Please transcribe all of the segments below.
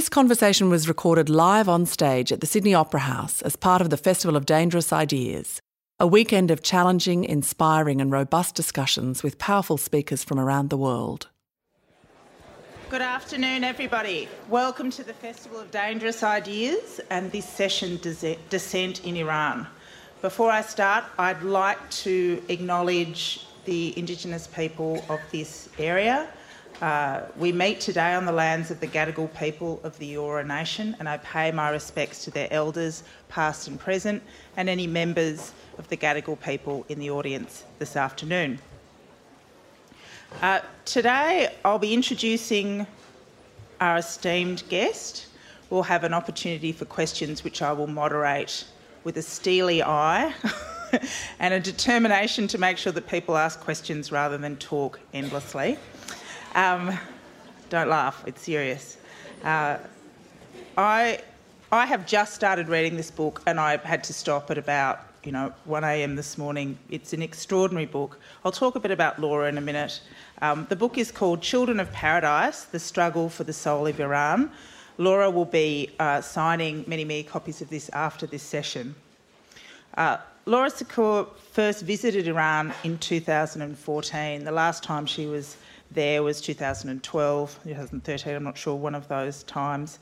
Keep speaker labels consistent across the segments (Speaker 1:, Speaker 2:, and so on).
Speaker 1: This conversation was recorded live on stage at the Sydney Opera House as part of the Festival of Dangerous Ideas, a weekend of challenging, inspiring, and robust discussions with powerful speakers from around the world.
Speaker 2: Good afternoon, everybody. Welcome to the Festival of Dangerous Ideas and this session, Dissent in Iran. Before I start, I'd like to acknowledge the Indigenous people of this area uh, we meet today on the lands of the Gadigal people of the Eora Nation, and I pay my respects to their elders, past and present, and any members of the Gadigal people in the audience this afternoon. Uh, today, I'll be introducing our esteemed guest. We'll have an opportunity for questions, which I will moderate with a steely eye and a determination to make sure that people ask questions rather than talk endlessly. Um, don't laugh, it's serious. Uh, I, I have just started reading this book and I had to stop at about you know 1am this morning. It's an extraordinary book. I'll talk a bit about Laura in a minute. Um, the book is called Children of Paradise The Struggle for the Soul of Iran. Laura will be uh, signing many, many copies of this after this session. Uh, Laura Secor first visited Iran in 2014. The last time she was there was 2012, 2013, I'm not sure, one of those times.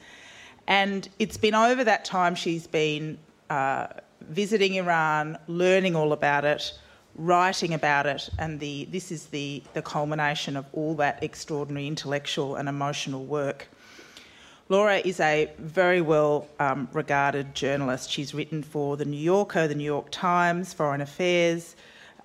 Speaker 2: And it's been over that time she's been uh, visiting Iran, learning all about it, writing about it, and the, this is the, the culmination of all that extraordinary intellectual and emotional work. Laura is a very well um, regarded journalist. She's written for The New Yorker, The New York Times, Foreign Affairs,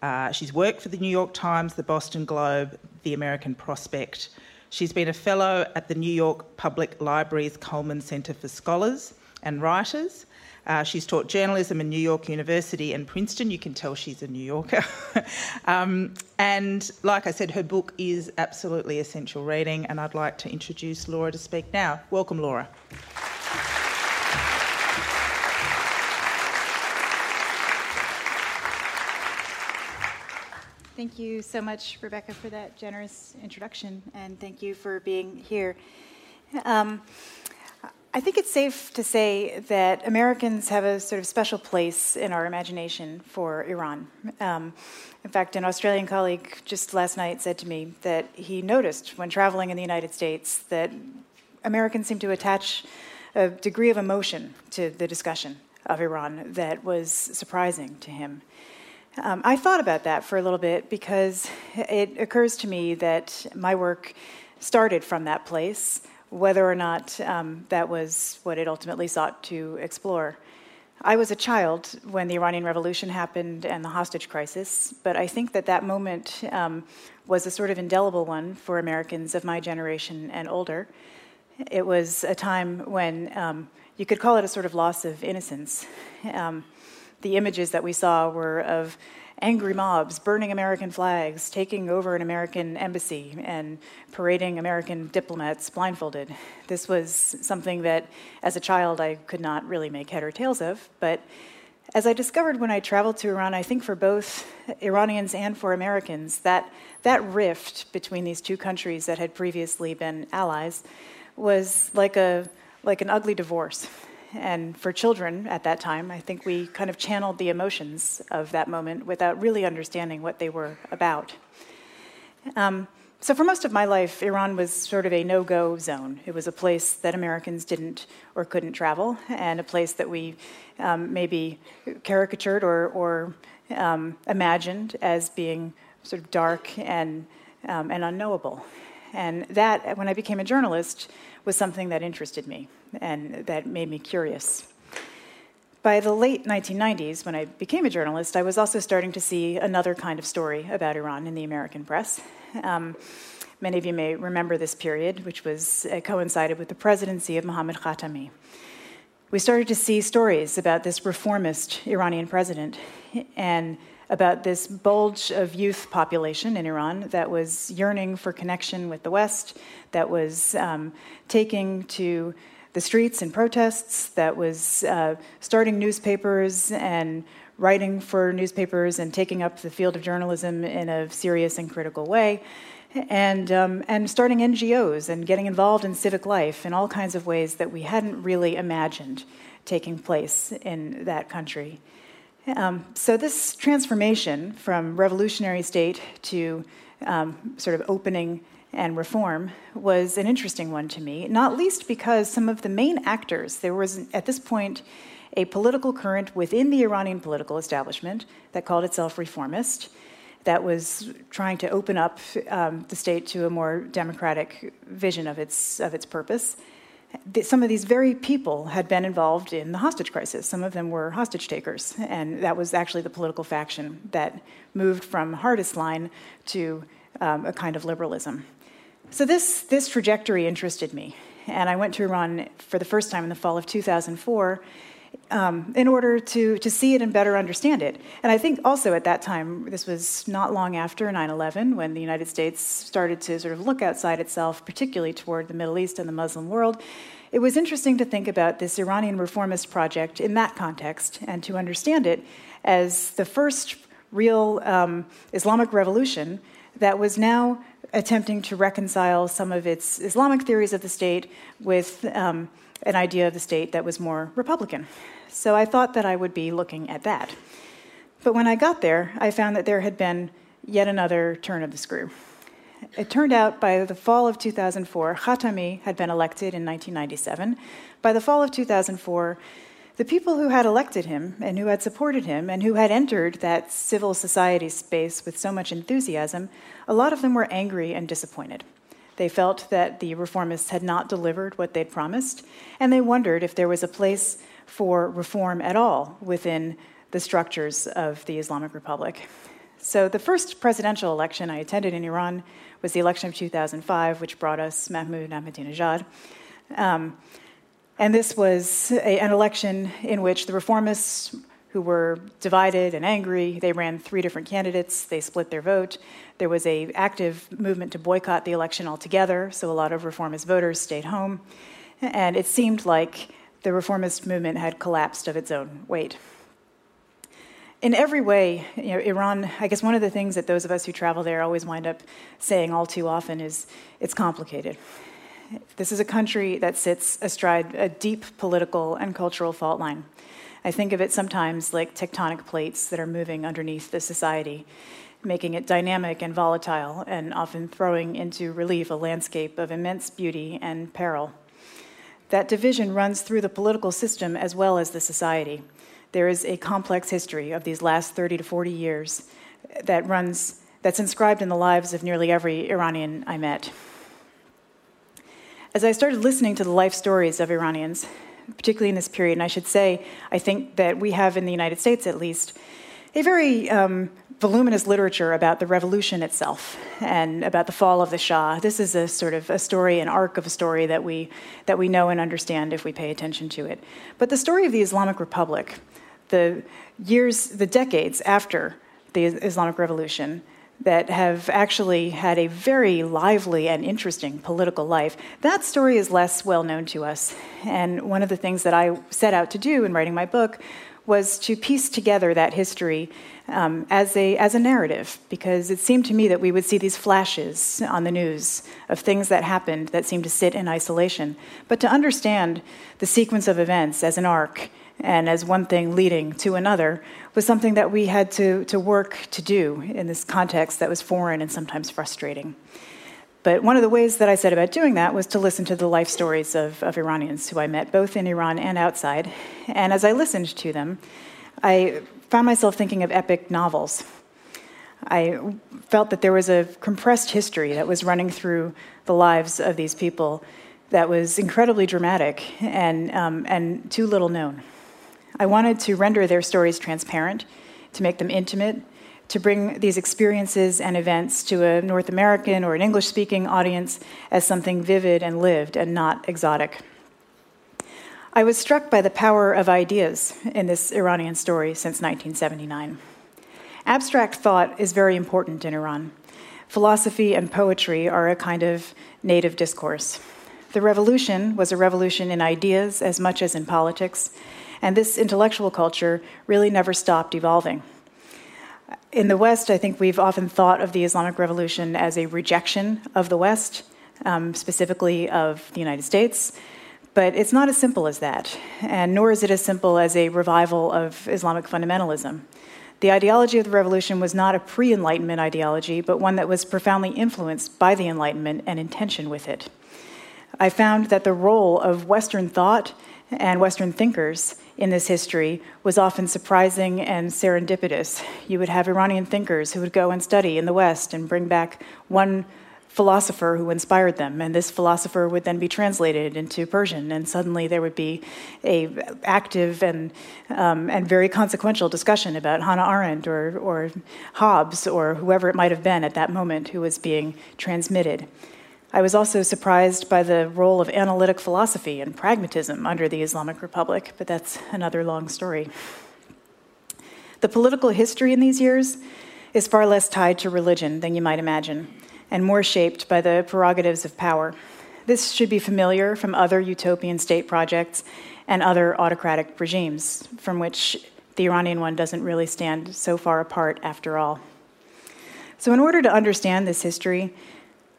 Speaker 2: uh, she's worked for the New York Times, the Boston Globe, the American Prospect. She's been a fellow at the New York Public Library's Cullman Center for Scholars and Writers. Uh, she's taught journalism in New York University and Princeton. You can tell she's a New Yorker. um, and like I said, her book is absolutely essential reading, and I'd like to introduce Laura to speak now. Welcome, Laura.
Speaker 3: Thank you so much, Rebecca, for that generous introduction, and thank you for being here. Um, I think it's safe to say that Americans have a sort of special place in our imagination for Iran. Um, in fact, an Australian colleague just last night said to me that he noticed when traveling in the United States that Americans seem to attach a degree of emotion to the discussion of Iran that was surprising to him. Um, I thought about that for a little bit because it occurs to me that my work started from that place, whether or not um, that was what it ultimately sought to explore. I was a child when the Iranian Revolution happened and the hostage crisis, but I think that that moment um, was a sort of indelible one for Americans of my generation and older. It was a time when um, you could call it a sort of loss of innocence. Um, the images that we saw were of angry mobs burning American flags, taking over an American embassy, and parading American diplomats blindfolded. This was something that, as a child, I could not really make head or tails of. But as I discovered when I traveled to Iran, I think for both Iranians and for Americans, that, that rift between these two countries that had previously been allies was like, a, like an ugly divorce. And for children at that time, I think we kind of channeled the emotions of that moment without really understanding what they were about. Um, so, for most of my life, Iran was sort of a no go zone. It was a place that Americans didn't or couldn't travel, and a place that we um, maybe caricatured or, or um, imagined as being sort of dark and, um, and unknowable. And that, when I became a journalist, was something that interested me and that made me curious. By the late 1990s, when I became a journalist, I was also starting to see another kind of story about Iran in the American press. Um, many of you may remember this period, which was uh, coincided with the presidency of Mohammad Khatami. We started to see stories about this reformist Iranian president and about this bulge of youth population in Iran that was yearning for connection with the West, that was um, taking to the streets in protests, that was uh, starting newspapers and writing for newspapers and taking up the field of journalism in a serious and critical way. and, um, and starting NGOs and getting involved in civic life in all kinds of ways that we hadn't really imagined taking place in that country. Um, so, this transformation from revolutionary state to um, sort of opening and reform was an interesting one to me, not least because some of the main actors, there was at this point a political current within the Iranian political establishment that called itself reformist, that was trying to open up um, the state to a more democratic vision of its, of its purpose. Some of these very people had been involved in the hostage crisis. Some of them were hostage takers, and that was actually the political faction that moved from hardest line to um, a kind of liberalism. So this, this trajectory interested me, and I went to Iran for the first time in the fall of 2004 um, in order to, to see it and better understand it. And I think also at that time, this was not long after 9 11, when the United States started to sort of look outside itself, particularly toward the Middle East and the Muslim world. It was interesting to think about this Iranian reformist project in that context and to understand it as the first real um, Islamic revolution that was now attempting to reconcile some of its Islamic theories of the state with um, an idea of the state that was more Republican. So I thought that I would be looking at that. But when I got there, I found that there had been yet another turn of the screw. It turned out by the fall of 2004, Khatami had been elected in 1997. By the fall of 2004, the people who had elected him and who had supported him and who had entered that civil society space with so much enthusiasm, a lot of them were angry and disappointed. They felt that the reformists had not delivered what they'd promised, and they wondered if there was a place for reform at all within the structures of the Islamic Republic. So, the first presidential election I attended in Iran was the election of 2005, which brought us Mahmoud Ahmadinejad. Um, and this was a, an election in which the reformists who were divided and angry, they ran three different candidates, they split their vote. There was a active movement to boycott the election altogether, so a lot of reformist voters stayed home. And it seemed like the reformist movement had collapsed of its own weight. In every way, you know, Iran, I guess one of the things that those of us who travel there always wind up saying all too often is it's complicated. This is a country that sits astride a deep political and cultural fault line. I think of it sometimes like tectonic plates that are moving underneath the society, making it dynamic and volatile, and often throwing into relief a landscape of immense beauty and peril. That division runs through the political system as well as the society. There is a complex history of these last 30 to 40 years that runs that's inscribed in the lives of nearly every Iranian I met. As I started listening to the life stories of Iranians, particularly in this period, and I should say, I think that we have in the United States at least a very um, voluminous literature about the revolution itself and about the fall of the Shah. This is a sort of a story, an arc of a story that we, that we know and understand if we pay attention to it. But the story of the Islamic Republic, the years, the decades after the Islamic Revolution, that have actually had a very lively and interesting political life. That story is less well known to us. And one of the things that I set out to do in writing my book was to piece together that history um, as, a, as a narrative, because it seemed to me that we would see these flashes on the news of things that happened that seemed to sit in isolation. But to understand the sequence of events as an arc and as one thing leading to another was something that we had to, to work to do in this context that was foreign and sometimes frustrating. But one of the ways that I said about doing that was to listen to the life stories of, of Iranians who I met both in Iran and outside. And as I listened to them, I found myself thinking of epic novels. I felt that there was a compressed history that was running through the lives of these people that was incredibly dramatic and, um, and too little known. I wanted to render their stories transparent, to make them intimate, to bring these experiences and events to a North American or an English speaking audience as something vivid and lived and not exotic. I was struck by the power of ideas in this Iranian story since 1979. Abstract thought is very important in Iran. Philosophy and poetry are a kind of native discourse. The revolution was a revolution in ideas as much as in politics, and this intellectual culture really never stopped evolving. In the West, I think we've often thought of the Islamic Revolution as a rejection of the West, um, specifically of the United States. But it's not as simple as that, and nor is it as simple as a revival of Islamic fundamentalism. The ideology of the revolution was not a pre Enlightenment ideology, but one that was profoundly influenced by the Enlightenment and in tension with it. I found that the role of Western thought and Western thinkers in this history was often surprising and serendipitous. You would have Iranian thinkers who would go and study in the West and bring back one philosopher who inspired them, and this philosopher would then be translated into Persian, and suddenly there would be a active and um, and very consequential discussion about Hannah Arendt or or Hobbes or whoever it might have been at that moment who was being transmitted. I was also surprised by the role of analytic philosophy and pragmatism under the Islamic Republic, but that's another long story. The political history in these years is far less tied to religion than you might imagine, and more shaped by the prerogatives of power. This should be familiar from other utopian state projects and other autocratic regimes, from which the Iranian one doesn't really stand so far apart after all. So, in order to understand this history,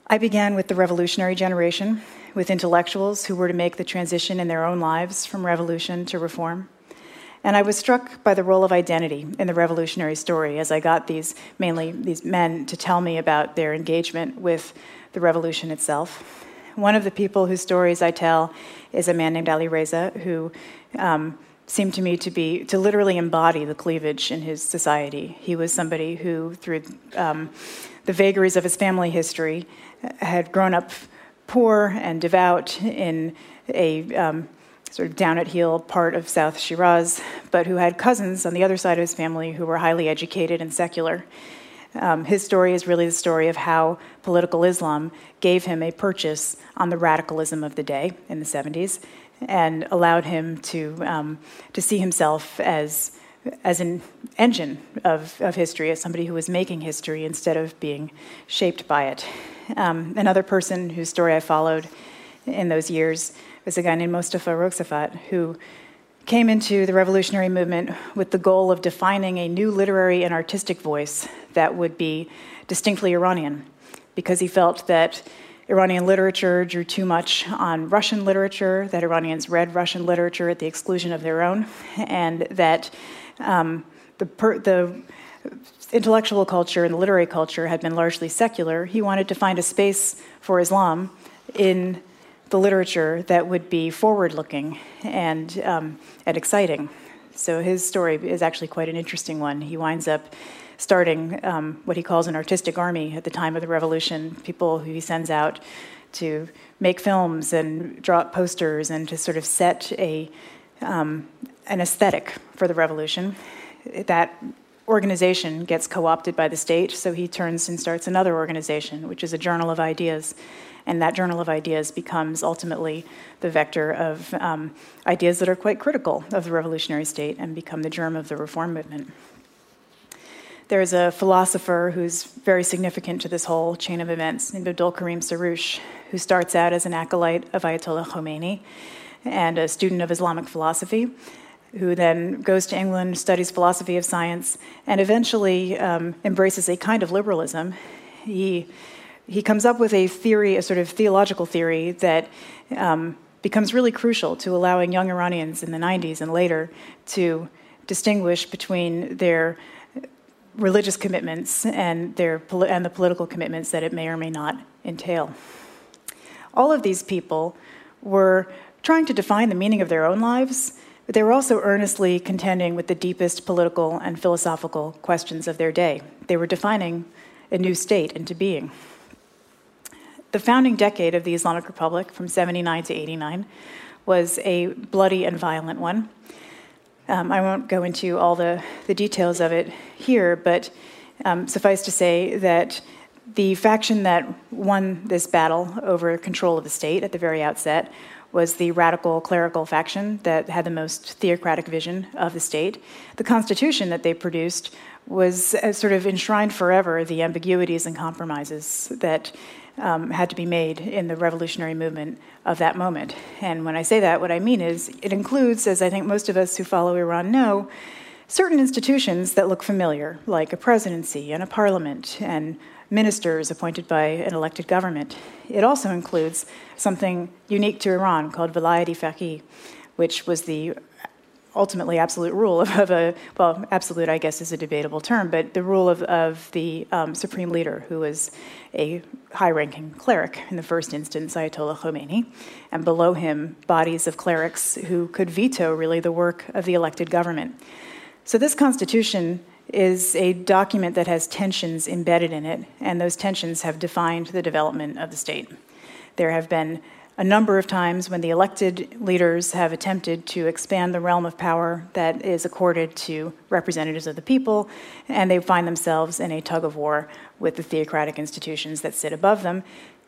Speaker 3: I began with the revolutionary generation, with intellectuals who were to make the transition in their own lives from revolution to reform. And I was struck by the role of identity in the revolutionary story as I got these, mainly these men, to tell me about their engagement with the revolution itself. One of the people whose stories I tell is a man named Ali Reza, who um, seemed to me to be to literally embody the cleavage in his society. He was somebody who, through um, the vagaries of his family history, had grown up poor and devout in a um, sort of down at heel part of South Shiraz, but who had cousins on the other side of his family who were highly educated and secular. Um, his story is really the story of how political Islam gave him a purchase on the radicalism of the day in the 70s and allowed him to, um, to see himself as, as an engine of, of history, as somebody who was making history instead of being shaped by it. Um, another person whose story I followed in those years was a guy named Mostafa Rokhsefat, who came into the revolutionary movement with the goal of defining a new literary and artistic voice that would be distinctly Iranian, because he felt that Iranian literature drew too much on Russian literature, that Iranians read Russian literature at the exclusion of their own, and that um, the, per- the intellectual culture and the literary culture had been largely secular, he wanted to find a space for Islam in the literature that would be forward looking and, um, and exciting. So his story is actually quite an interesting one. He winds up starting um, what he calls an artistic army at the time of the revolution, people who he sends out to make films and draw up posters and to sort of set a, um, an aesthetic for the revolution. That organization gets co opted by the state, so he turns and starts another organization, which is a journal of ideas. And that journal of ideas becomes ultimately the vector of um, ideas that are quite critical of the revolutionary state and become the germ of the reform movement. There's a philosopher who's very significant to this whole chain of events named Abdul Karim Soroush, who starts out as an acolyte of Ayatollah Khomeini and a student of Islamic philosophy who then goes to England, studies philosophy of science, and eventually um, embraces a kind of liberalism. He, he comes up with a theory, a sort of theological theory that um, becomes really crucial to allowing young Iranians in the 90s and later to distinguish between their religious commitments and, their, and the political commitments that it may or may not entail. All of these people were trying to define the meaning of their own lives but they were also earnestly contending with the deepest political and philosophical questions of their day. They were defining a new state into being. The founding decade of the Islamic Republic, from 79 to 89, was a bloody and violent one. Um, I won't go into all the, the details of it here, but um, suffice to say that the faction that won this battle over control of the state at the very outset was the radical clerical faction that had the most theocratic vision of the state. The constitution that they produced was uh, sort of enshrined forever the ambiguities and compromises that um, had to be made in the revolutionary movement of that moment. And when I say that, what I mean is it includes, as I think most of us who follow Iran know, certain institutions that look familiar, like a presidency and a parliament and ministers appointed by an elected government. It also includes something unique to Iran called Vilayat-e which was the ultimately absolute rule of, of, a, well, absolute, I guess, is a debatable term, but the rule of, of the um, supreme leader, who was a high ranking cleric in the first instance, Ayatollah Khomeini, and below him, bodies of clerics who could veto really the work of the elected government. So, this constitution is a document that has tensions embedded in it, and those tensions have defined the development of the state. There have been a number of times when the elected leaders have attempted to expand the realm of power that is accorded to representatives of the people, and they find themselves in a tug of war with the theocratic institutions that sit above them.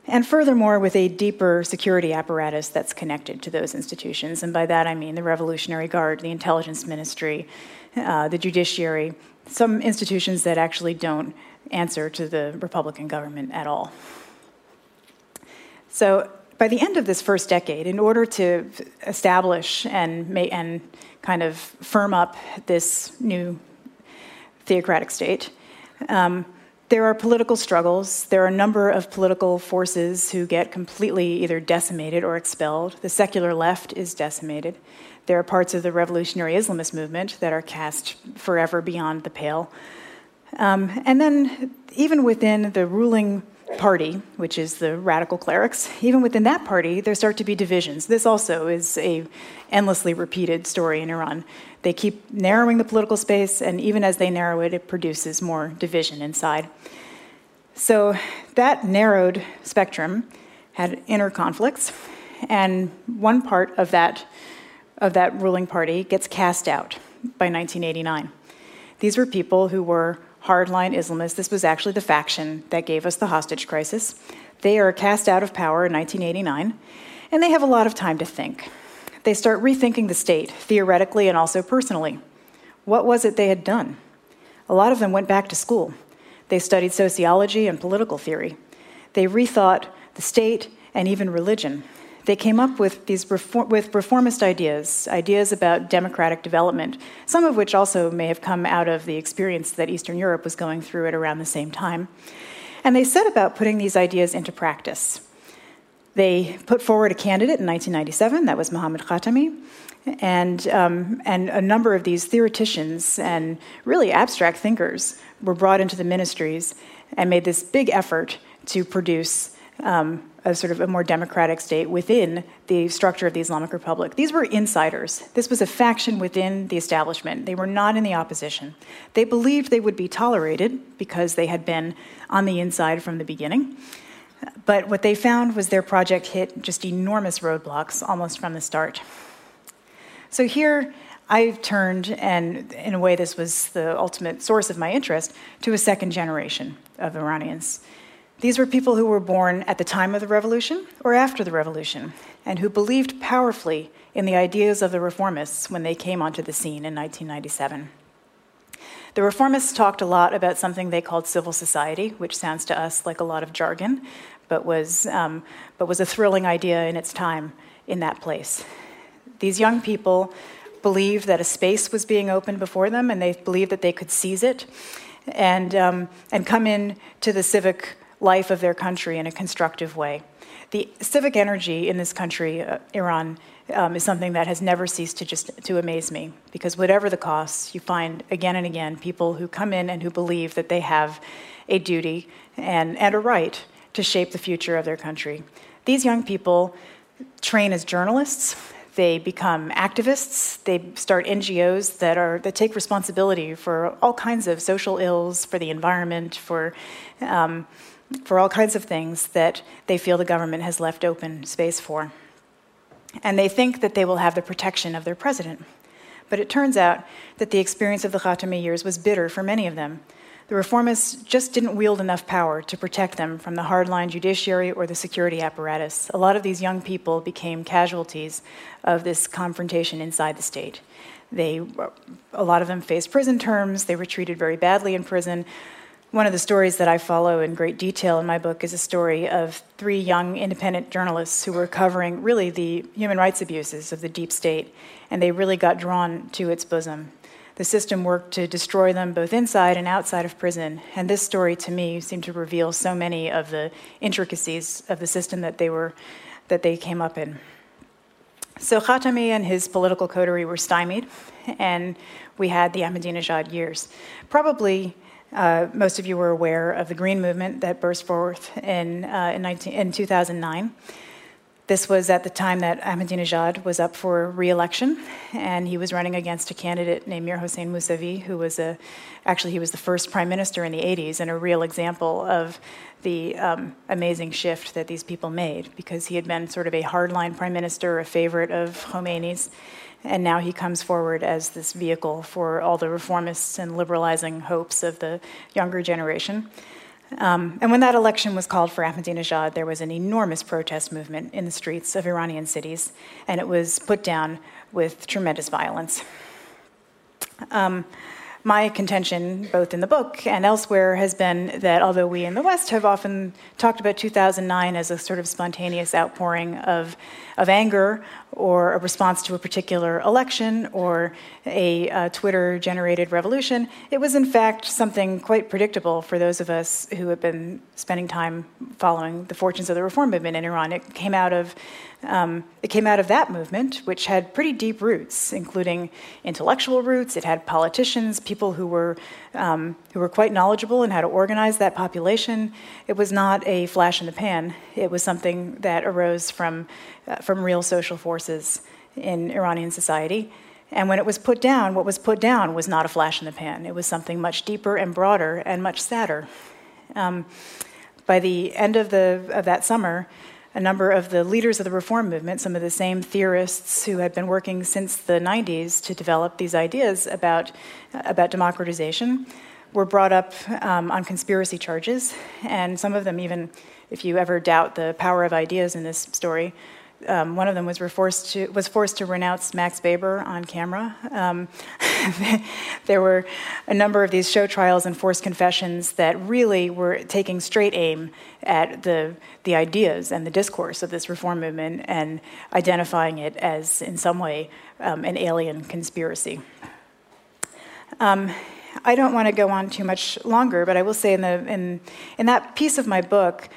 Speaker 3: And furthermore, with a deeper security apparatus that's connected to those institutions. And by that I mean the Revolutionary Guard, the intelligence ministry, uh, the judiciary, some institutions that actually don't answer to the Republican government at all. So, by the end of this first decade, in order to establish and, and kind of firm up this new theocratic state, um, there are political struggles. There are a number of political forces who get completely either decimated or expelled. The secular left is decimated. There are parts of the revolutionary Islamist movement that are cast forever beyond the pale. Um, and then, even within the ruling party, which is the radical clerics, even within that party, there start to be divisions. This also is a endlessly repeated story in Iran. They keep narrowing the political space, and even as they narrow it, it produces more division inside. So that narrowed spectrum had inner conflicts, and one part of that of that ruling party gets cast out by 1989. These were people who were hardline Islamists. This was actually the faction that gave us the hostage crisis. They are cast out of power in 1989, and they have a lot of time to think. They start rethinking the state, theoretically and also personally. What was it they had done? A lot of them went back to school. They studied sociology and political theory. They rethought the state and even religion they came up with these reform, with reformist ideas, ideas about democratic development, some of which also may have come out of the experience that Eastern Europe was going through at around the same time. And they set about putting these ideas into practice. They put forward a candidate in 1997, that was Mohammad Khatami, and, um, and a number of these theoreticians and really abstract thinkers were brought into the ministries and made this big effort to produce um, a sort of a more democratic state within the structure of the Islamic Republic. These were insiders. This was a faction within the establishment. They were not in the opposition. They believed they would be tolerated because they had been on the inside from the beginning. But what they found was their project hit just enormous roadblocks almost from the start. So here, I've turned, and in a way, this was the ultimate source of my interest, to a second generation of Iranians. These were people who were born at the time of the revolution or after the revolution, and who believed powerfully in the ideas of the reformists when they came onto the scene in 1997. The reformists talked a lot about something they called civil society, which sounds to us like a lot of jargon, but was, um, but was a thrilling idea in its time in that place. These young people believed that a space was being opened before them, and they believed that they could seize it and, um, and come in to the civic life of their country in a constructive way. The civic energy in this country, uh, Iran, um, is something that has never ceased to just to amaze me because whatever the costs, you find again and again people who come in and who believe that they have a duty and, and a right to shape the future of their country. These young people train as journalists. They become activists. They start NGOs that are that take responsibility for all kinds of social ills, for the environment, for um, for all kinds of things that they feel the government has left open space for. And they think that they will have the protection of their president. But it turns out that the experience of the Khatami years was bitter for many of them. The reformists just didn't wield enough power to protect them from the hardline judiciary or the security apparatus. A lot of these young people became casualties of this confrontation inside the state. They, a lot of them faced prison terms. They were treated very badly in prison. One of the stories that I follow in great detail in my book is a story of three young independent journalists who were covering really the human rights abuses of the deep state, and they really got drawn to its bosom. the system worked to destroy them both inside and outside of prison. And this story, to me, seemed to reveal so many of the intricacies of the system that they were that they came up in. So Khatami and his political coterie were stymied, and we had the Ahmadinejad years. Probably uh, most of you were aware of the Green Movement that burst forth in, uh, in, 19, in 2009. This was at the time that Ahmadinejad was up for re-election, and he was running against a candidate named Mir Hossein Mousavi, who was a, actually he was the first prime minister in the 80s, and a real example of the um, amazing shift that these people made, because he had been sort of a hardline prime minister, a favorite of Khomeini's, and now he comes forward as this vehicle for all the reformists and liberalizing hopes of the younger generation. Um, and when that election was called for Ahmadinejad, there was an enormous protest movement in the streets of Iranian cities, and it was put down with tremendous violence. Um, my contention, both in the book and elsewhere, has been that although we in the West have often talked about 2009 as a sort of spontaneous outpouring of, of anger or a response to a particular election or a uh, Twitter generated revolution, it was in fact something quite predictable for those of us who have been spending time following the fortunes of the reform movement in Iran. It came out of um, it came out of that movement, which had pretty deep roots, including intellectual roots. It had politicians, people who were um, who were quite knowledgeable in how to organize that population. It was not a flash in the pan. It was something that arose from uh, from real social forces in Iranian society. And when it was put down, what was put down was not a flash in the pan. It was something much deeper and broader and much sadder. Um, by the end of the of that summer, a number of the leaders of the reform movement, some of the same theorists who had been working since the 90s to develop these ideas about, about democratization, were brought up um, on conspiracy charges. And some of them, even if you ever doubt the power of ideas in this story, um, one of them was forced to was forced to renounce Max Weber on camera. Um, there were a number of these show trials and forced confessions that really were taking straight aim at the the ideas and the discourse of this reform movement and identifying it as in some way um, an alien conspiracy. Um, I don't want to go on too much longer, but I will say in the in in that piece of my book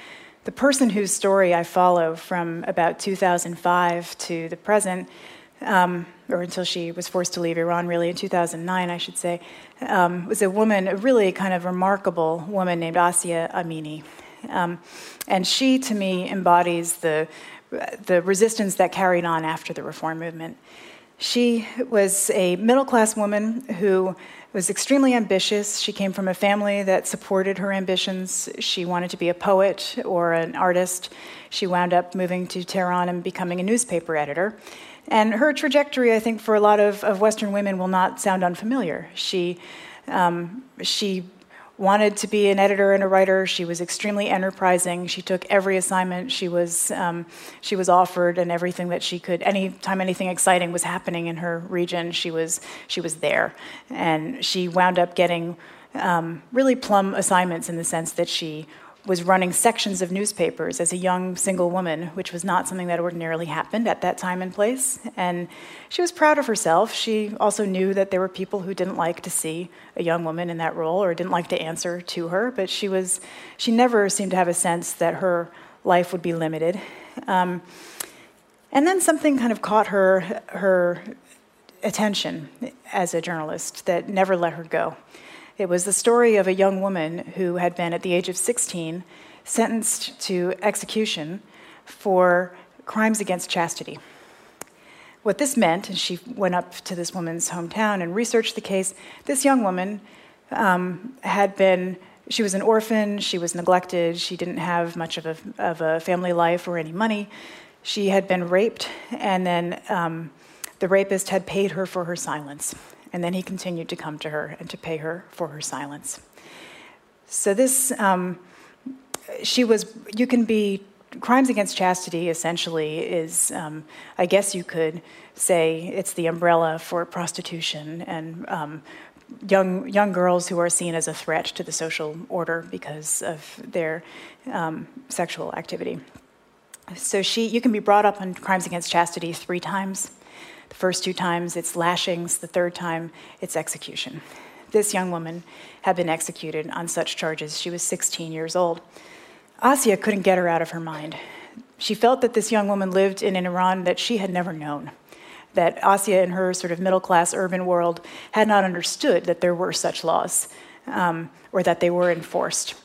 Speaker 3: the person whose story I follow from about 2005 to the present, um, or until she was forced to leave Iran, really in 2009, I should say, um, was a woman, a really kind of remarkable woman named Asieh Amini. Um, and she, to me, embodies the, the resistance that carried on after the reform movement. She was a middle class woman who was extremely ambitious. She came from a family that supported her ambitions. She wanted to be a poet or an artist. She wound up moving to Tehran and becoming a newspaper editor. And her trajectory, I think, for a lot of, of Western women will not sound unfamiliar. She, um, she wanted to be an editor and a writer. She was extremely enterprising. She took every assignment she was um, she was offered, and everything that she could. Anytime anything exciting was happening in her region, she was she was there, and she wound up getting um, really plum assignments in the sense that she was running sections of newspapers as a young single woman, which was not something that ordinarily happened at that time and place. And she was proud of herself. She also knew that there were people who didn't like to see a young woman in that role or didn't like to answer to her, but she was she never seemed to have a sense that her life would be limited. Um, and then something kind of caught her her attention as a journalist that never let her go. It was the story of a young woman who had been, at the age of 16, sentenced to execution for crimes against chastity. What this meant, and she went up to this woman's hometown and researched the case, this young woman um, had been, she was an orphan, she was neglected, she didn't have much of a, of a family life or any money. She had been raped, and then um, the rapist had paid her for her silence and then he continued to come to her and to pay her for her silence. So, this, um, she was, you can be, crimes against chastity essentially is, um, I guess you could say, it's the umbrella for prostitution and um, young, young girls who are seen as a threat to the social order because of their um, sexual activity. So, she, you can be brought up on crimes against chastity three times The first two times, it's lashings. The third time, it's execution. This young woman had been executed on such charges. She was 16 years old. Asieh couldn't get her out of her mind. She felt that this young woman lived in an Iran that she had never known, that Asieh, in her sort of middle class urban world, had not understood that there were such laws um, or that they were enforced.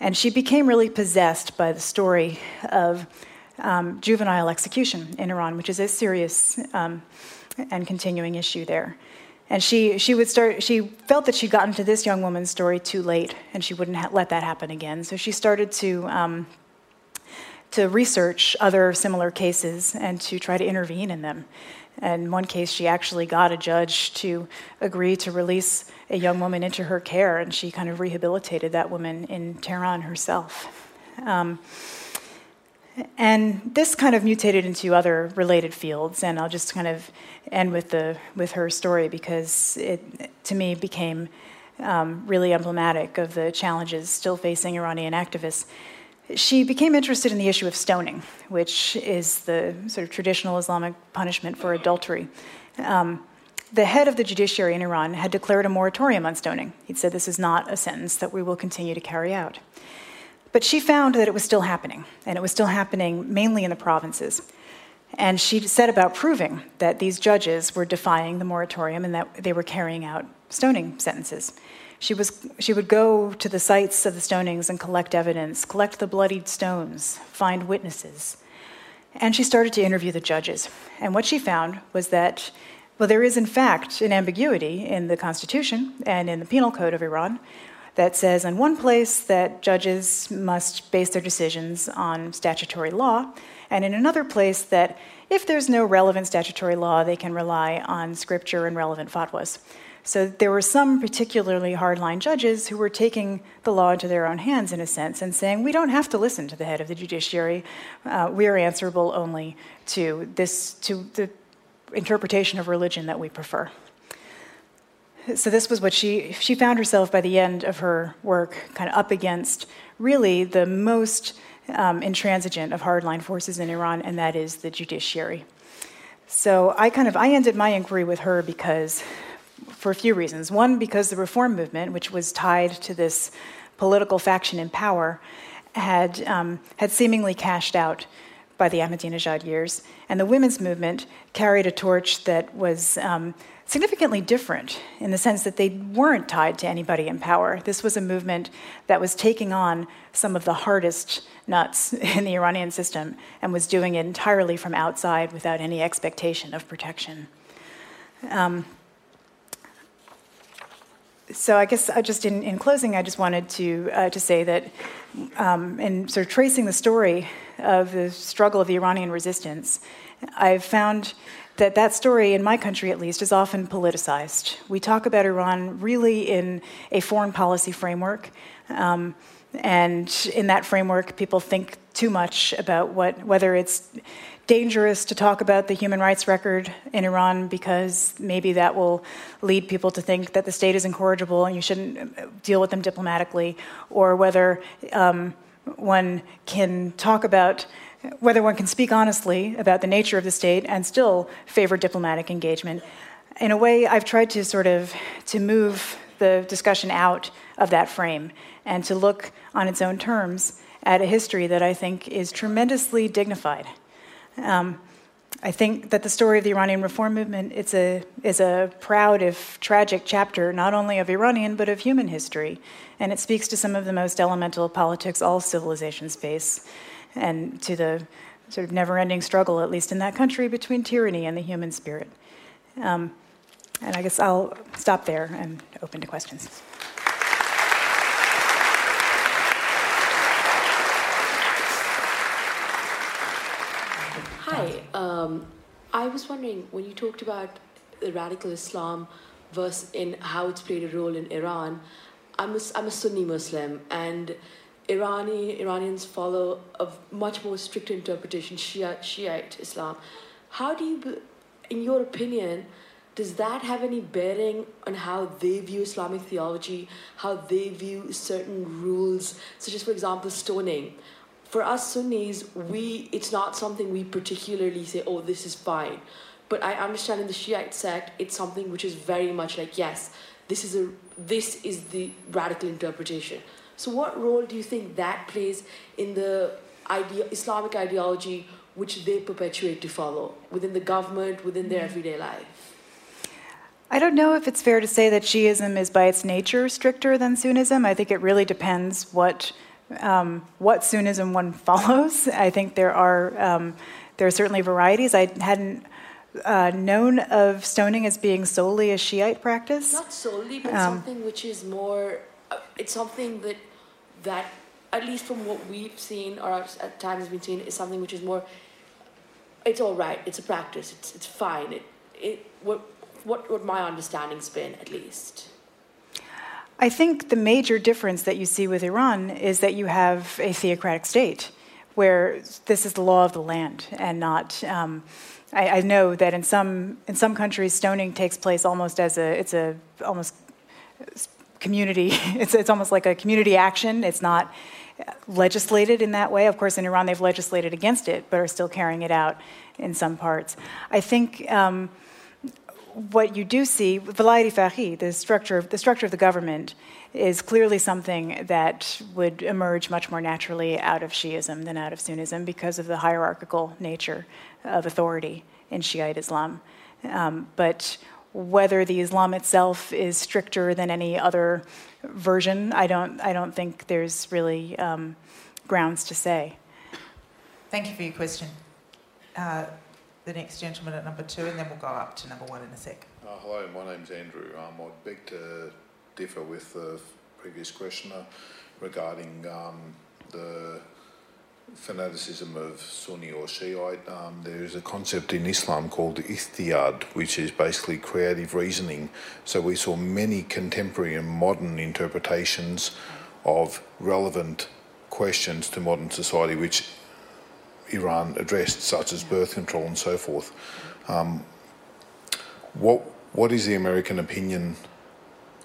Speaker 3: And she became really possessed by the story of um, juvenile execution in Iran, which is a serious um, and continuing issue there. And she, she would start, she felt that she'd gotten to this young woman's story too late and she wouldn't ha- let that happen again. So she started to, um, to research other similar cases and to try to intervene in them. And in one case, she actually got a judge to agree to release a young woman into her care, and she kind of rehabilitated that woman in Tehran herself. Um, and this kind of mutated into other related fields, and I'll just kind of end with the with her story because it, to me, became um, really emblematic of the challenges still facing Iranian activists. She became interested in the issue of stoning, which is the sort of traditional Islamic punishment for adultery. Um, the head of the judiciary in Iran had declared a moratorium on stoning. He'd said this is not a sentence that we will continue to carry out. But she found that it was still happening, and it was still happening mainly in the provinces. And she set about proving that these judges were defying the moratorium and that they were carrying out stoning sentences. She, was, she would go to the sites of the stonings and collect evidence, collect the bloodied stones, find witnesses. And she started to interview the judges. And what she found was that, well, there is in fact an ambiguity in the Constitution and in the Penal Code of Iran that says, in one place, that judges must base their decisions on statutory law, and in another place, that if there's no relevant statutory law, they can rely on scripture and relevant fatwas. So there were some particularly hardline judges who were taking the law into their own hands, in a sense, and saying, we don't have to listen to the head of the judiciary. Uh, we are answerable only to this, to the interpretation of religion that we prefer. So this was what she she found herself by the end of her work, kind of up against really the most um, intransigent of hardline forces in Iran, and that is the judiciary. So I kind of I ended my inquiry with her because, for a few reasons. One, because the reform movement, which was tied to this political faction in power, had um, had seemingly cashed out by the Ahmadinejad years, and the women's movement carried a torch that was. Um, significantly different in the sense that they weren't tied to anybody in power. This was a movement that was taking on some of the hardest nuts in the Iranian system and was doing it entirely from outside without any expectation of protection. Um, so I guess I just in, in, closing, I just wanted to uh, to say that um, in sort of tracing the story of the struggle of the Iranian resistance, I've found that that story, in my country at least, is often politicized. We talk about Iran really in a foreign policy framework. Um, and in that framework, people think too much about what, whether it's dangerous to talk about the human rights record in Iran because maybe that will lead people to think that the state is incorrigible and you shouldn't deal with them diplomatically, or whether um, one can talk about whether one can speak honestly about the nature of the state and still favor diplomatic engagement. In a way, I've tried to sort of to move the discussion out of that frame and to look on its own terms at a history that I think is tremendously dignified. Um, I think that the story of the Iranian reform movement it's a, is a proud, if tragic, chapter not only of Iranian but of human history, and it speaks to some of the most elemental politics all civilizations face and to the sort of never ending struggle, at least in that country, between tyranny and the human spirit. Um, and I guess I'll stop there and open to questions.
Speaker 4: Hi. Um, I was wondering when you talked about the radical Islam versus in how it's played a role in Iran. I'm a, I'm a Sunni Muslim, and Irani Iranians follow a much more strict interpretation Shia, Shiite Islam. How do you, in your opinion, does that have any bearing on how they view Islamic theology, how they view certain rules, such as, for example, stoning? For us Sunnis, we it's not something we particularly say, oh, this is fine. But I understand in the Shiite sect, it's something which is very much like, yes, this is, a, this is the radical interpretation. So, what role do you think that plays in the idea, Islamic ideology which they perpetuate to follow within the government, within their everyday life?
Speaker 3: I don't know if it's fair to say that Shiism is by its nature stricter than Sunnism. I think it really depends what um, what Sunnism one follows. I think there are um, there are certainly varieties. I hadn't uh, known of stoning as being solely a Shiite practice.
Speaker 4: Not solely, but um, something which is more. Uh, it's something that that at least from what we've seen or at times been seen is something which is more. It's all right. It's a practice. It's it's fine. It it what what would my understanding's been, at least?
Speaker 3: I think the major difference that you see with Iran is that you have a theocratic state where this is the law of the land and not. Um, I, I, know that in some in some countries stoning takes place almost as a it's a almost community. It's it's almost like a community action. It's not legislated in that way. Of course, in Iran they've legislated against it, but are still carrying it out in some parts. I think. Um, what you do see, Vilayat Faqih, the structure, the structure of the government, is clearly something that would emerge much more naturally out of Shiism than out of Sunnism because of the hierarchical nature of authority in Shiite Islam. Um, but whether the Islam itself is stricter than any other version, I don't, I don't think there's really um, grounds to say.
Speaker 2: Thank you for your question. Uh, the next gentleman at number two, and then we'll go up to number one in a sec.
Speaker 5: Uh, hello, my name's Andrew. Um, I'd beg to differ with the previous questioner regarding um, the fanaticism of Sunni or Shiite. Um, there is a concept in Islam called ijtihad, which is basically creative reasoning. So we saw many contemporary and modern interpretations of relevant questions to modern society, which Iran addressed, such as birth control and so forth. Um, what what is the American opinion,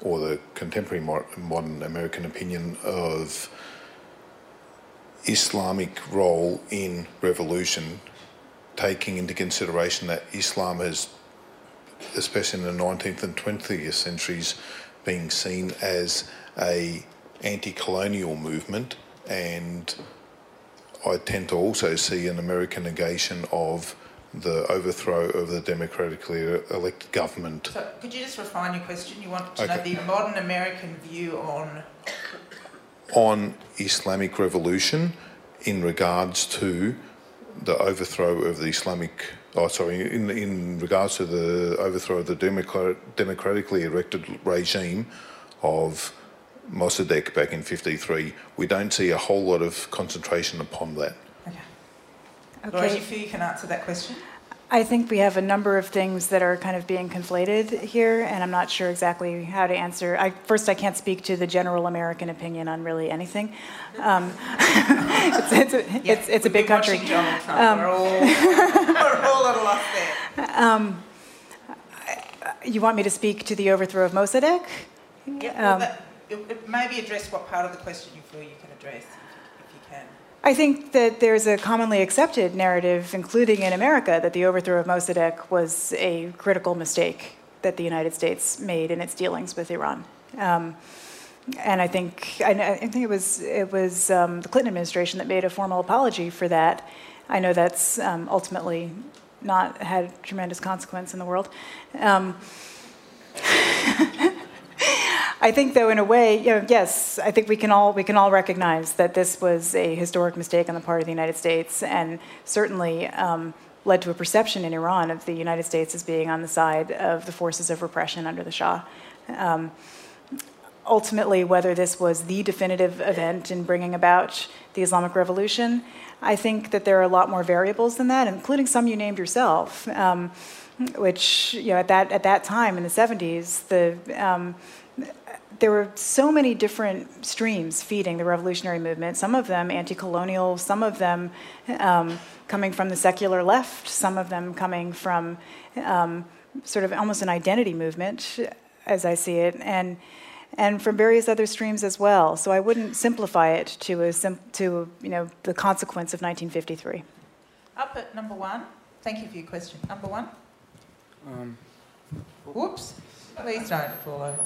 Speaker 5: or the contemporary modern American opinion of Islamic role in revolution, taking into consideration that Islam has, especially in the 19th and 20th centuries, being seen as a anti-colonial movement and I tend to also see an American negation of the overthrow of the democratically elected government.
Speaker 2: So, could you just refine your question? You want to okay. know the modern American view on
Speaker 5: on Islamic revolution in regards to the overthrow of the Islamic. Oh, sorry. In in regards to the overthrow of the democratically erected regime of Mossadegh back in 53, we don't see a whole lot of concentration upon that.
Speaker 2: Okay. okay. Laura, do you feel you can answer that question?
Speaker 3: I think we have a number of things that are kind of being conflated here, and I'm not sure exactly how to answer. I, first, I can't speak to the general American opinion on really anything. Um, it's, it's, a, yeah, it's, it's a big country. Um,
Speaker 2: we're, all, we're all at a loss there. Um,
Speaker 3: you want me to speak to the overthrow of Mossadegh?
Speaker 2: Yeah, well, um, that, maybe address what part of the question you feel you can address, if you can.
Speaker 3: I think that there's a commonly accepted narrative, including in America, that the overthrow of Mossadegh was a critical mistake that the United States made in its dealings with Iran. Um, and I think I, I, think it was it was um, the Clinton administration that made a formal apology for that. I know that's um, ultimately not had tremendous consequence in the world. I think, though, in a way, you know, yes, I think we can all we can all recognize that this was a historic mistake on the part of the United States, and certainly um, led to a perception in Iran of the United States as being on the side of the forces of repression under the Shah. Um, ultimately, whether this was the definitive event in bringing about the Islamic Revolution, I think that there are a lot more variables than that, including some you named yourself. Um, which you know at that at that time in the 70s, the um, there were so many different streams feeding the revolutionary movement, some of them anti colonial, some of them um, coming from the secular left, some of them coming from um, sort of almost an identity movement, as I see it, and, and from various other streams as well. So I wouldn't simplify it to, a sim- to you know, the consequence of 1953.
Speaker 2: Up at number one. Thank you for your question. Number one. Um. Whoops. Please don't fall over.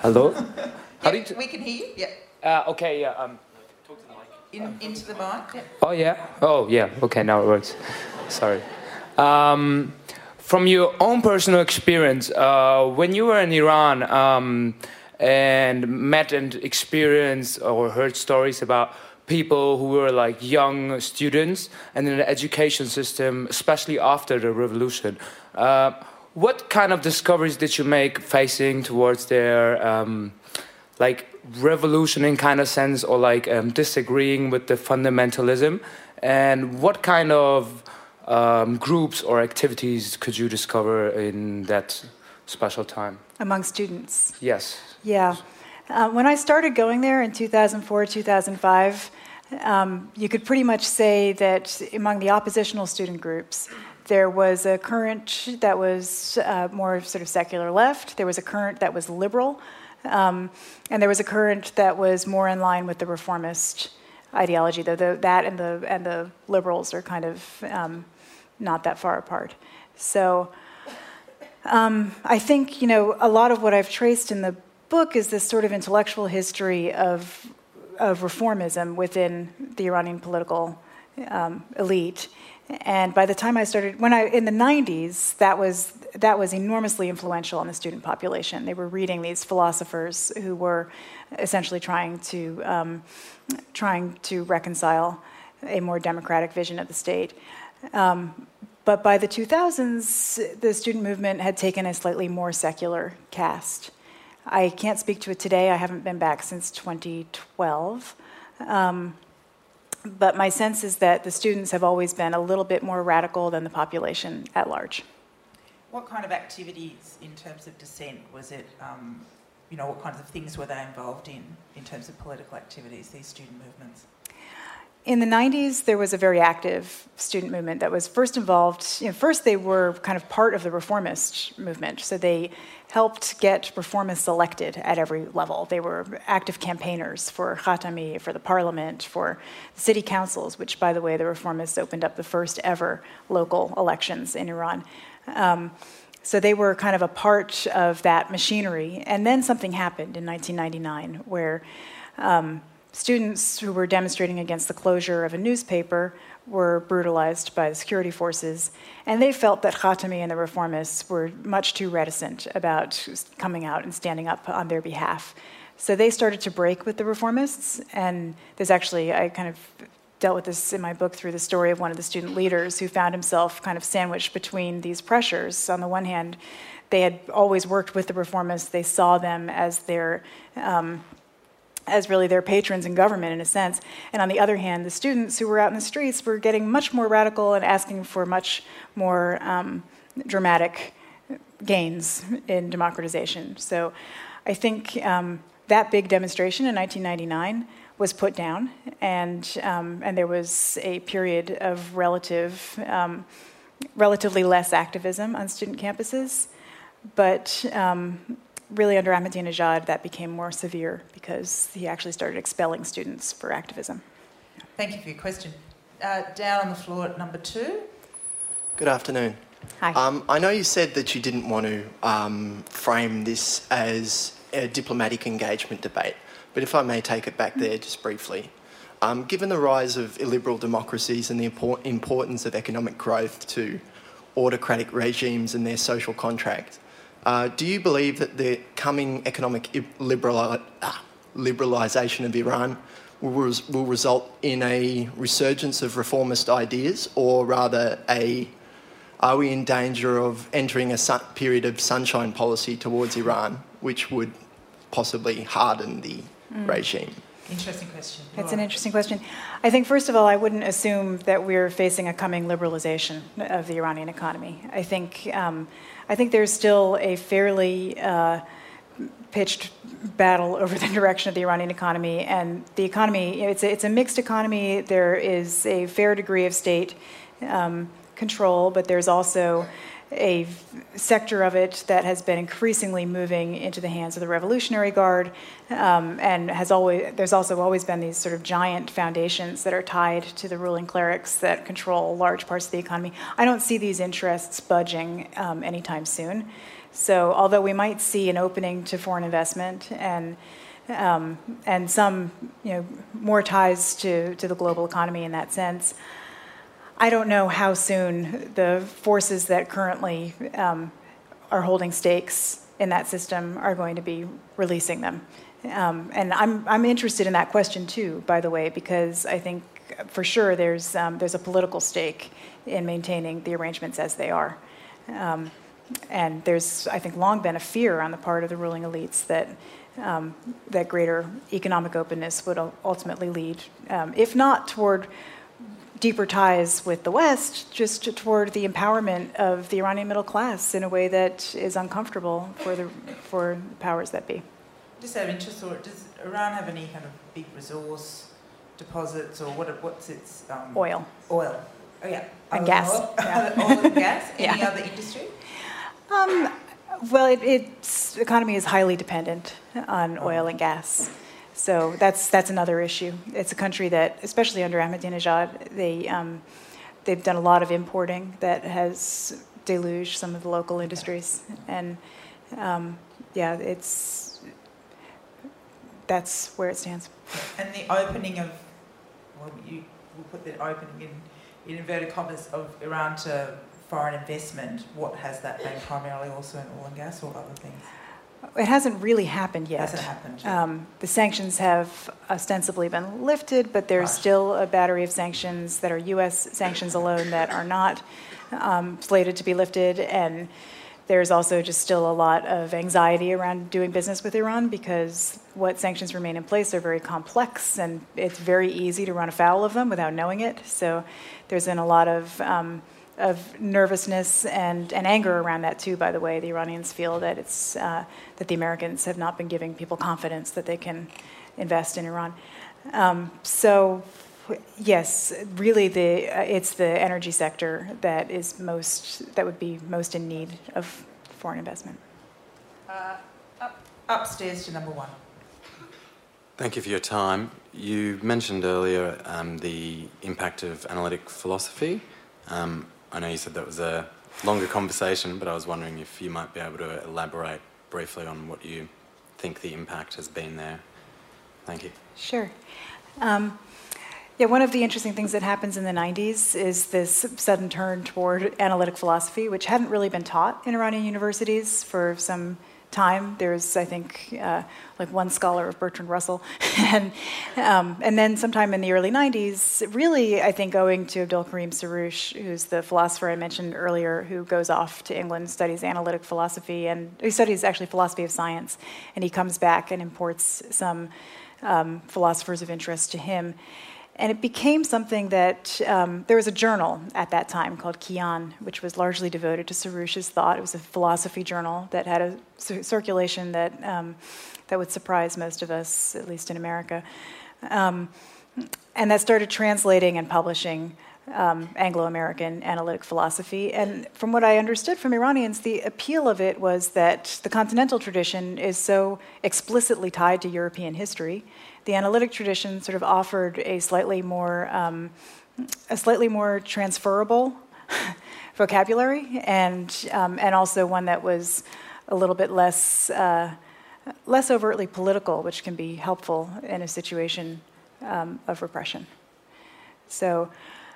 Speaker 6: Hello?
Speaker 2: How do you we can hear you. Yeah.
Speaker 6: Uh, okay, yeah. Um,
Speaker 2: talk to the mic. In, into the mic. Yeah.
Speaker 6: Oh, yeah? Oh, yeah. Okay, now it works. Sorry. Um, from your own personal experience, uh, when you were in Iran um, and met and experienced or heard stories about people who were like young students and in the education system, especially after the revolution, uh, what kind of discoveries did you make facing towards their um, like revolution in kind of sense or like um, disagreeing with the fundamentalism and what kind of um, groups or activities could you discover in that special time?
Speaker 3: Among students?
Speaker 6: Yes.
Speaker 3: Yeah. Uh, when I started going there in 2004, 2005, um, you could pretty much say that among the oppositional student groups, there was a current that was uh, more sort of secular left, there was a current that was liberal, um, and there was a current that was more in line with the reformist ideology, though the, that and the, and the liberals are kind of um, not that far apart. So um, I think, you know, a lot of what I've traced in the book is this sort of intellectual history of, of reformism within the Iranian political um, elite. And by the time I started, when I in the 90s, that was that was enormously influential on the student population. They were reading these philosophers who were essentially trying to um, trying to reconcile a more democratic vision of the state. Um, but by the 2000s, the student movement had taken a slightly more secular cast. I can't speak to it today. I haven't been back since 2012. Um, but my sense is that the students have always been a little bit more radical than the population at large.
Speaker 2: What kind of activities in terms of dissent was it? Um, you know, what kinds of things were they involved in in terms of political activities, these student movements?
Speaker 3: In the 90s, there was a very active student movement that was first involved. You know, first, they were kind of part of the reformist movement. So they helped get reformists elected at every level. They were active campaigners for Khatami, for the parliament, for the city councils, which, by the way, the reformists opened up the first ever local elections in Iran. Um, so they were kind of a part of that machinery. And then something happened in 1999 where um, students who were demonstrating against the closure of a newspaper were brutalized by the security forces, and they felt that Khatami and the reformists were much too reticent about coming out and standing up on their behalf. So they started to break with the reformists, and there's actually, I kind of dealt with this in my book through the story of one of the student leaders who found himself kind of sandwiched between these pressures. On the one hand, they had always worked with the reformists, they saw them as their um, as really their patrons in government in a sense. And on the other hand, the students who were out in the streets were getting much more radical and asking for much more um, dramatic gains in democratization. So I think um, that big demonstration in 1999 was put down, and, um, and there was a period of relative, um, relatively less activism on student campuses. But um, really under Ahmadinejad, that became more severe because he actually started expelling students for activism.
Speaker 2: Thank you for your question. Uh, down on the floor at number two.
Speaker 7: Good afternoon.
Speaker 3: Hi.
Speaker 7: Um, I know you said that you didn't want to um, frame this as a diplomatic engagement debate, but if I may take it back there just briefly. Um, given the rise of illiberal democracies and the importance of economic growth to autocratic regimes and their social contract, uh, do you believe that the coming economic liberal, uh, liberalisation of Iran will, res- will result in a resurgence of reformist ideas, or rather, a are we in danger of entering a sun- period of sunshine policy towards Iran, which would possibly harden the mm. regime?
Speaker 2: Interesting question.
Speaker 3: That's an interesting question. I think, first of all, I wouldn't assume that we're facing a coming liberalization of the Iranian economy. I think um, I think there's still a fairly uh, pitched battle over the direction of the Iranian economy. And the economy, it's a, it's a mixed economy. There is a fair degree of state um, control, but there's also a sector of it that has been increasingly moving into the hands of the Revolutionary Guard, um, and has always there's also always been these sort of giant foundations that are tied to the ruling clerics that control large parts of the economy. I don't see these interests budging um, anytime soon. So, although we might see an opening to foreign investment and um, and some, you know, more ties to, to the global economy in that sense. I don't know how soon the forces that currently um, are holding stakes in that system are going to be releasing them. Um, and I'm, I'm interested in that question too, by the way, because I think for sure there's, um, there's a political stake in maintaining the arrangements as they are. Um, and there's, I think, long been a fear on the part of the ruling elites that um, that greater economic openness would ultimately lead, um, if not toward deeper ties with the West, just toward the empowerment of the Iranian middle class in a way that is uncomfortable for the for powers that be.
Speaker 2: Just out of interest, or does Iran have any kind of big resource deposits, or what? What's its um,
Speaker 3: oil?
Speaker 2: Oil. Oh yeah.
Speaker 3: And gas.
Speaker 2: Oil, yeah. oil and gas. Any yeah. other industry?
Speaker 3: Um, well, it, its economy is highly dependent on oil and gas. So that's that's another issue. It's a country that, especially under Ahmadinejad, they um, they've done a lot of importing that has deluged some of the local industries, and um, yeah, it's that's where it stands.
Speaker 2: And the opening of, well, you will put the opening in, in inverted commas of Iran to foreign investment. What has that been primarily also in oil and gas or other things?
Speaker 3: It hasn't really happened yet.
Speaker 2: Hasn't happened yet.
Speaker 3: Um, the sanctions have ostensibly been lifted, but there's still a battery of sanctions that are U.S. sanctions alone that are not um, slated to be lifted, and there's also just still a lot of anxiety around doing business with Iran because what sanctions remain in place are very complex, and it's very easy to run afoul of them without knowing it. So there's been a lot of um, of nervousness and, and anger around that too. By the way, the Iranians feel that it's uh, that the Americans have not been giving people confidence that they can invest in Iran. Um, so, yes, really, the uh, it's the energy sector that is most that would be most in need of foreign investment.
Speaker 2: Uh, up, upstairs to number one.
Speaker 8: Thank you for your time. You mentioned earlier um, the impact of analytic philosophy. Um, I know you said that was a longer conversation, but I was wondering if you might be able to elaborate briefly on what you think the impact has been there. Thank you.
Speaker 3: Sure. Um, yeah, one of the interesting things that happens in the 90s is this sudden turn toward analytic philosophy, which hadn't really been taught in Iranian universities for some time. There's, I think, uh, like one scholar of Bertrand Russell, and um, and then sometime in the early '90s, really, I think, owing to Abdul Karim Soroush, who's the philosopher I mentioned earlier, who goes off to England, studies analytic philosophy, and he studies actually philosophy of science, and he comes back and imports some um, philosophers of interest to him. And it became something that um, there was a journal at that time called Kian, which was largely devoted to Soroush's thought. It was a philosophy journal that had a circulation that um, that would surprise most of us, at least in America. Um, and that started translating and publishing um, Anglo American analytic philosophy. And from what I understood from Iranians, the appeal of it was that the continental tradition is so explicitly tied to European history the analytic tradition sort of offered a slightly more um, a slightly more transferable vocabulary, and um, and also one that was a little bit less uh, less overtly political, which can be helpful in a situation um, of repression. So.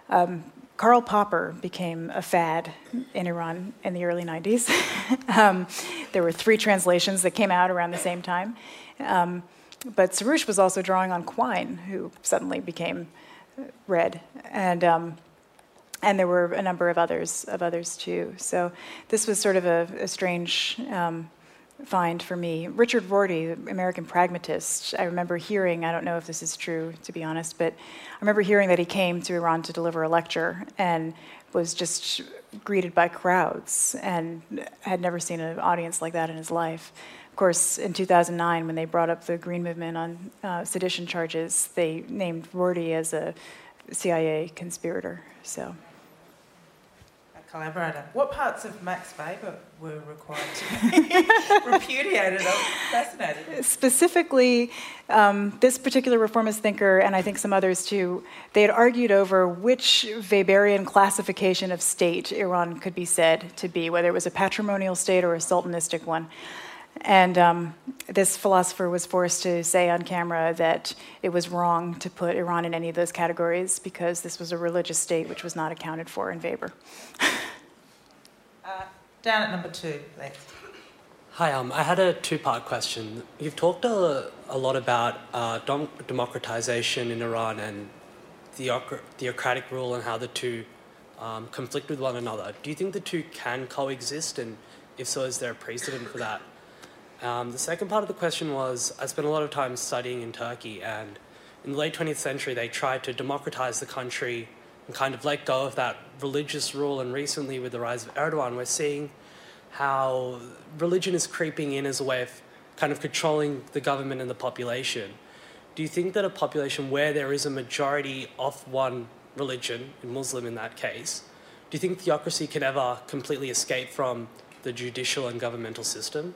Speaker 3: Um, Karl Popper became a fad in Iran in the early 90s. Um, there were three translations that came out around the same time. Um, but Soroush was also drawing on Quine, who suddenly became read, and um, and there were a number of others of others too. So this was sort of a, a strange um, find for me. Richard Rorty, American pragmatist, I remember hearing. I don't know if this is true, to be honest, but I remember hearing that he came to Iran to deliver a lecture and was just greeted by crowds and had never seen an audience like that in his life. Of course, in 2009, when they brought up the Green Movement on uh, sedition charges, they named Rorty as a CIA conspirator. So.
Speaker 2: Collaborator. What parts of Max Weber were required to be repudiated? I'm fascinated.
Speaker 3: Specifically, um, this particular reformist thinker, and I think some others too, they had argued over which Weberian classification of state Iran could be said to be, whether it was a patrimonial state or a sultanistic one. And um, this philosopher was forced to say on camera that it was wrong to put Iran in any of those categories because this was a religious state which was not accounted for in Weber.
Speaker 2: uh, down at number two, please.
Speaker 9: Hi, um, I had a two part question. You've talked a, a lot about uh, dom- democratization in Iran and theocratic rule and how the two um, conflict with one another. Do you think the two can coexist? And if so, is there a precedent for that? Um, the second part of the question was I spent a lot of time studying in Turkey, and in the late 20th century, they tried to democratize the country and kind of let go of that religious rule. And recently, with the rise of Erdogan, we're seeing how religion is creeping in as a way of kind of controlling the government and the population. Do you think that a population where there is a majority of one religion, in Muslim in that case, do you think theocracy can ever completely escape from the judicial and governmental system?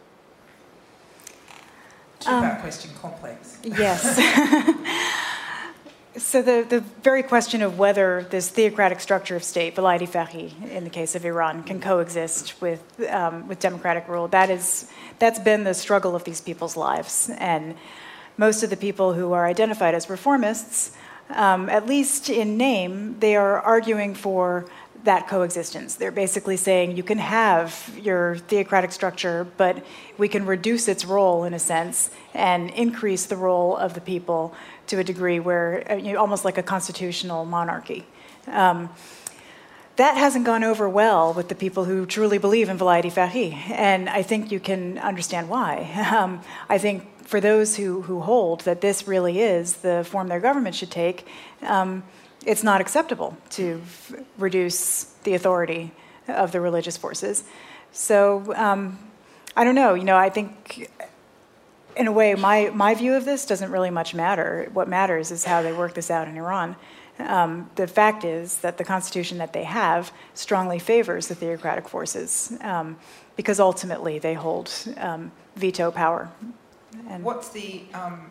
Speaker 2: Um, question complex.
Speaker 3: Yes. so the, the very question of whether this theocratic structure of state, Vilayet Faqih, in the case of Iran, can coexist with, um, with democratic rule, that is, that's been the struggle of these people's lives. And most of the people who are identified as reformists, um, at least in name, they are arguing for that coexistence. They're basically saying you can have your theocratic structure, but we can reduce its role in a sense and increase the role of the people to a degree where uh, you know, almost like a constitutional monarchy. Um, that hasn't gone over well with the people who truly believe in Vilayet Faqih, and I think you can understand why. Um, I think for those who, who hold that this really is the form their government should take, um, it's not acceptable to reduce the authority of the religious forces. So um, I don't know. You know, I think in a way, my, my view of this doesn't really much matter. What matters is how they work this out in Iran. Um, the fact is that the constitution that they have strongly favors the theocratic forces um, because ultimately they hold um, veto power.
Speaker 2: And What's the um,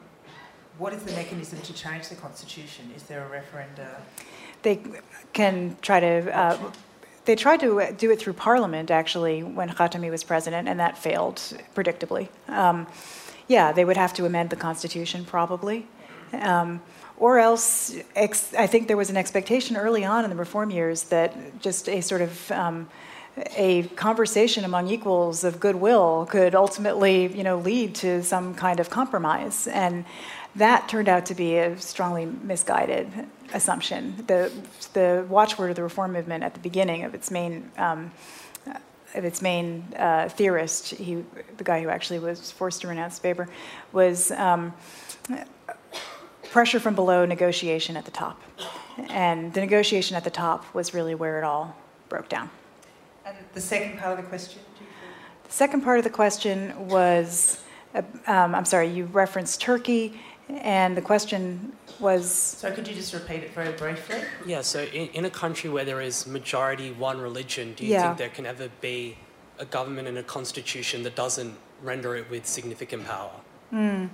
Speaker 2: what is the mechanism to change the constitution? Is there a referenda?
Speaker 3: They can try to. Uh, they tried to do it through Parliament actually when Khatami was president, and that failed predictably. Um, yeah, they would have to amend the constitution probably. Um, or else, ex- I think there was an expectation early on in the reform years that just a sort of um, a conversation among equals of goodwill could ultimately, you know, lead to some kind of compromise. And that turned out to be a strongly misguided assumption. The, the watchword of the reform movement at the beginning of its main, um, of its main uh, theorist, he, the guy who actually was forced to renounce Weber, was um, pressure from below, negotiation at the top. And the negotiation at the top was really where it all broke down.
Speaker 2: And the second part of the question?
Speaker 3: The second part of the question was uh, um, I'm sorry, you referenced Turkey and the question was.
Speaker 2: So, could you just repeat it very briefly?
Speaker 9: Yeah, so in, in a country where there is majority one religion, do you yeah. think there can ever be a government and a constitution that doesn't render it with significant power?
Speaker 3: Mm.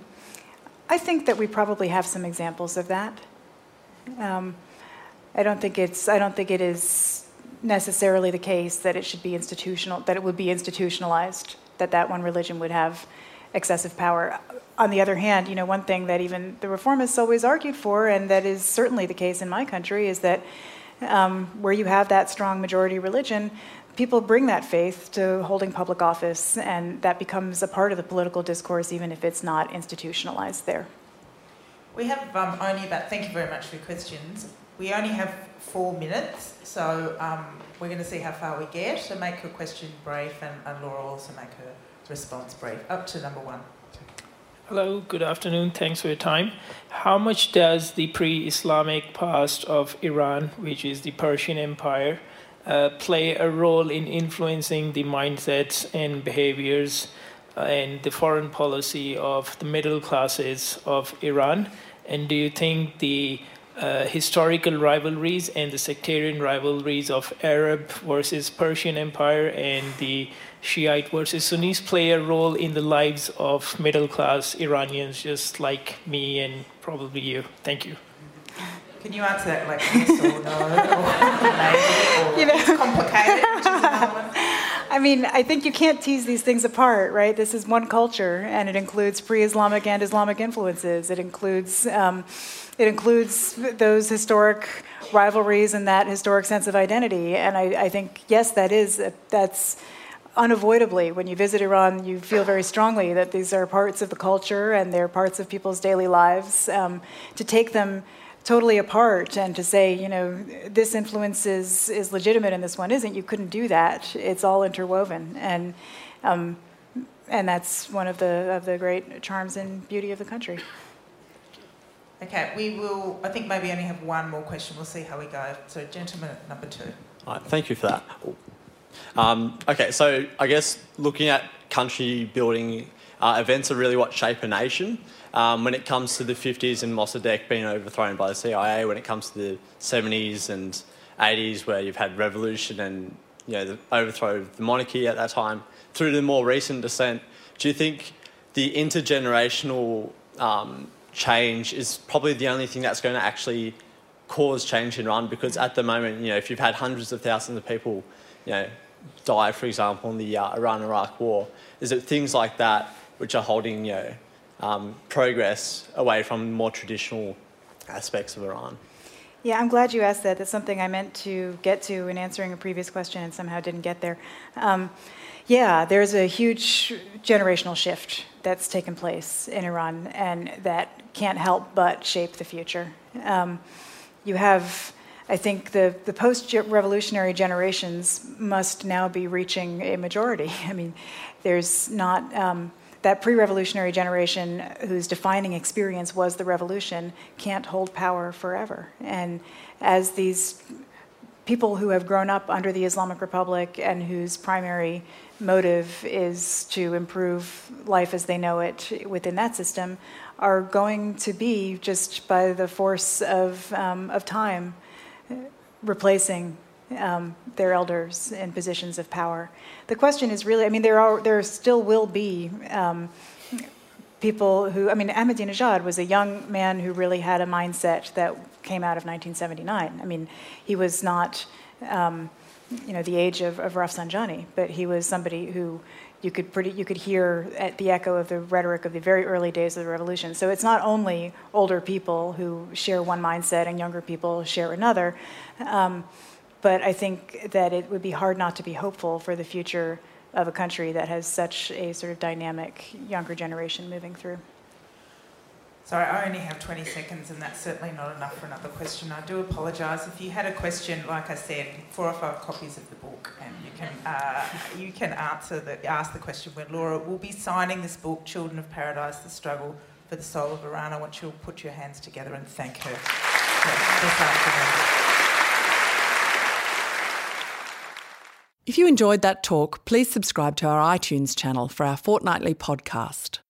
Speaker 3: I think that we probably have some examples of that. Um, I don't think it's. I don't think it is necessarily the case that it should be institutional. That it would be institutionalized. That that one religion would have excessive power on the other hand, you know, one thing that even the reformists always argued for, and that is certainly the case in my country, is that um, where you have that strong majority religion, people bring that faith to holding public office, and that becomes a part of the political discourse, even if it's not institutionalized there.
Speaker 2: We have um, only about, thank you very much for your questions. We only have four minutes, so um, we're going to see how far we get. So make your question brief, and, and Laura also make her response brief. Up to number one.
Speaker 10: Hello, good afternoon. Thanks for your time. How much does the pre Islamic past of Iran, which is the Persian Empire, uh, play a role in influencing the mindsets and behaviors uh, and the foreign policy of the middle classes of Iran? And do you think the uh, historical rivalries and the sectarian rivalries of Arab versus Persian Empire and the Shiite versus Sunnis play a role in the lives of middle class Iranians, just like me and probably you. Thank you.
Speaker 2: Can you answer that like yes or no, or maybe, or you know. it's complicated?
Speaker 3: I mean, I think you can't tease these things apart, right? This is one culture, and it includes pre-Islamic and Islamic influences. It includes um, it includes those historic rivalries and that historic sense of identity. And I, I think yes, that is that's unavoidably when you visit Iran, you feel very strongly that these are parts of the culture and they're parts of people's daily lives. Um, to take them totally apart and to say, you know, this influence is, is legitimate and this one isn't, you couldn't do that. It's all interwoven. And, um, and that's one of the, of the great charms and beauty of the country.
Speaker 2: Okay, we will, I think maybe only have one more question. We'll see how we go. So, gentleman number two.
Speaker 11: All right, thank you for that. Um, okay, so I guess looking at country building uh, events are really what shape a nation. Um, when it comes to the 50s and Mossadegh being overthrown by the CIA, when it comes to the 70s and 80s, where you've had revolution and you know the overthrow of the monarchy at that time, through the more recent descent, do you think the intergenerational um, change is probably the only thing that's going to actually cause change in Iran? Because at the moment, you know, if you've had hundreds of thousands of people, you know, die, for example, in the uh, Iran-Iraq war, is it things like that which are holding, you know, um, progress away from more traditional aspects of Iran.
Speaker 3: Yeah, I'm glad you asked that. That's something I meant to get to in answering a previous question and somehow didn't get there. Um, yeah, there's a huge generational shift that's taken place in Iran, and that can't help but shape the future. Um, you have, I think, the, the post revolutionary generations must now be reaching a majority. I mean, there's not. Um, that pre revolutionary generation whose defining experience was the revolution can't hold power forever. And as these people who have grown up under the Islamic Republic and whose primary motive is to improve life as they know it within that system are going to be just by the force of, um, of time replacing um, their elders in positions of power. The question is really, I mean, there are there still will be um, people who, I mean, Ahmadinejad was a young man who really had a mindset that came out of 1979. I mean, he was not, um, you know, the age of, of Rafsanjani, but he was somebody who you could pretty you could hear the echo of the rhetoric of the very early days of the revolution. So it's not only older people who share one mindset and younger people share another. Um, but I think that it would be hard not to be hopeful for the future of a country that has such a sort of dynamic younger generation moving through.
Speaker 2: Sorry, I only have 20 seconds, and that's certainly not enough for another question. I do apologise. If you had a question, like I said, four or five copies of the book, and you can uh, you can answer the ask the question when Laura will be signing this book, Children of Paradise: The Struggle for the Soul of Iran. I want you to put your hands together and thank her this afternoon.
Speaker 1: If you enjoyed that talk, please subscribe to our iTunes channel for our fortnightly podcast.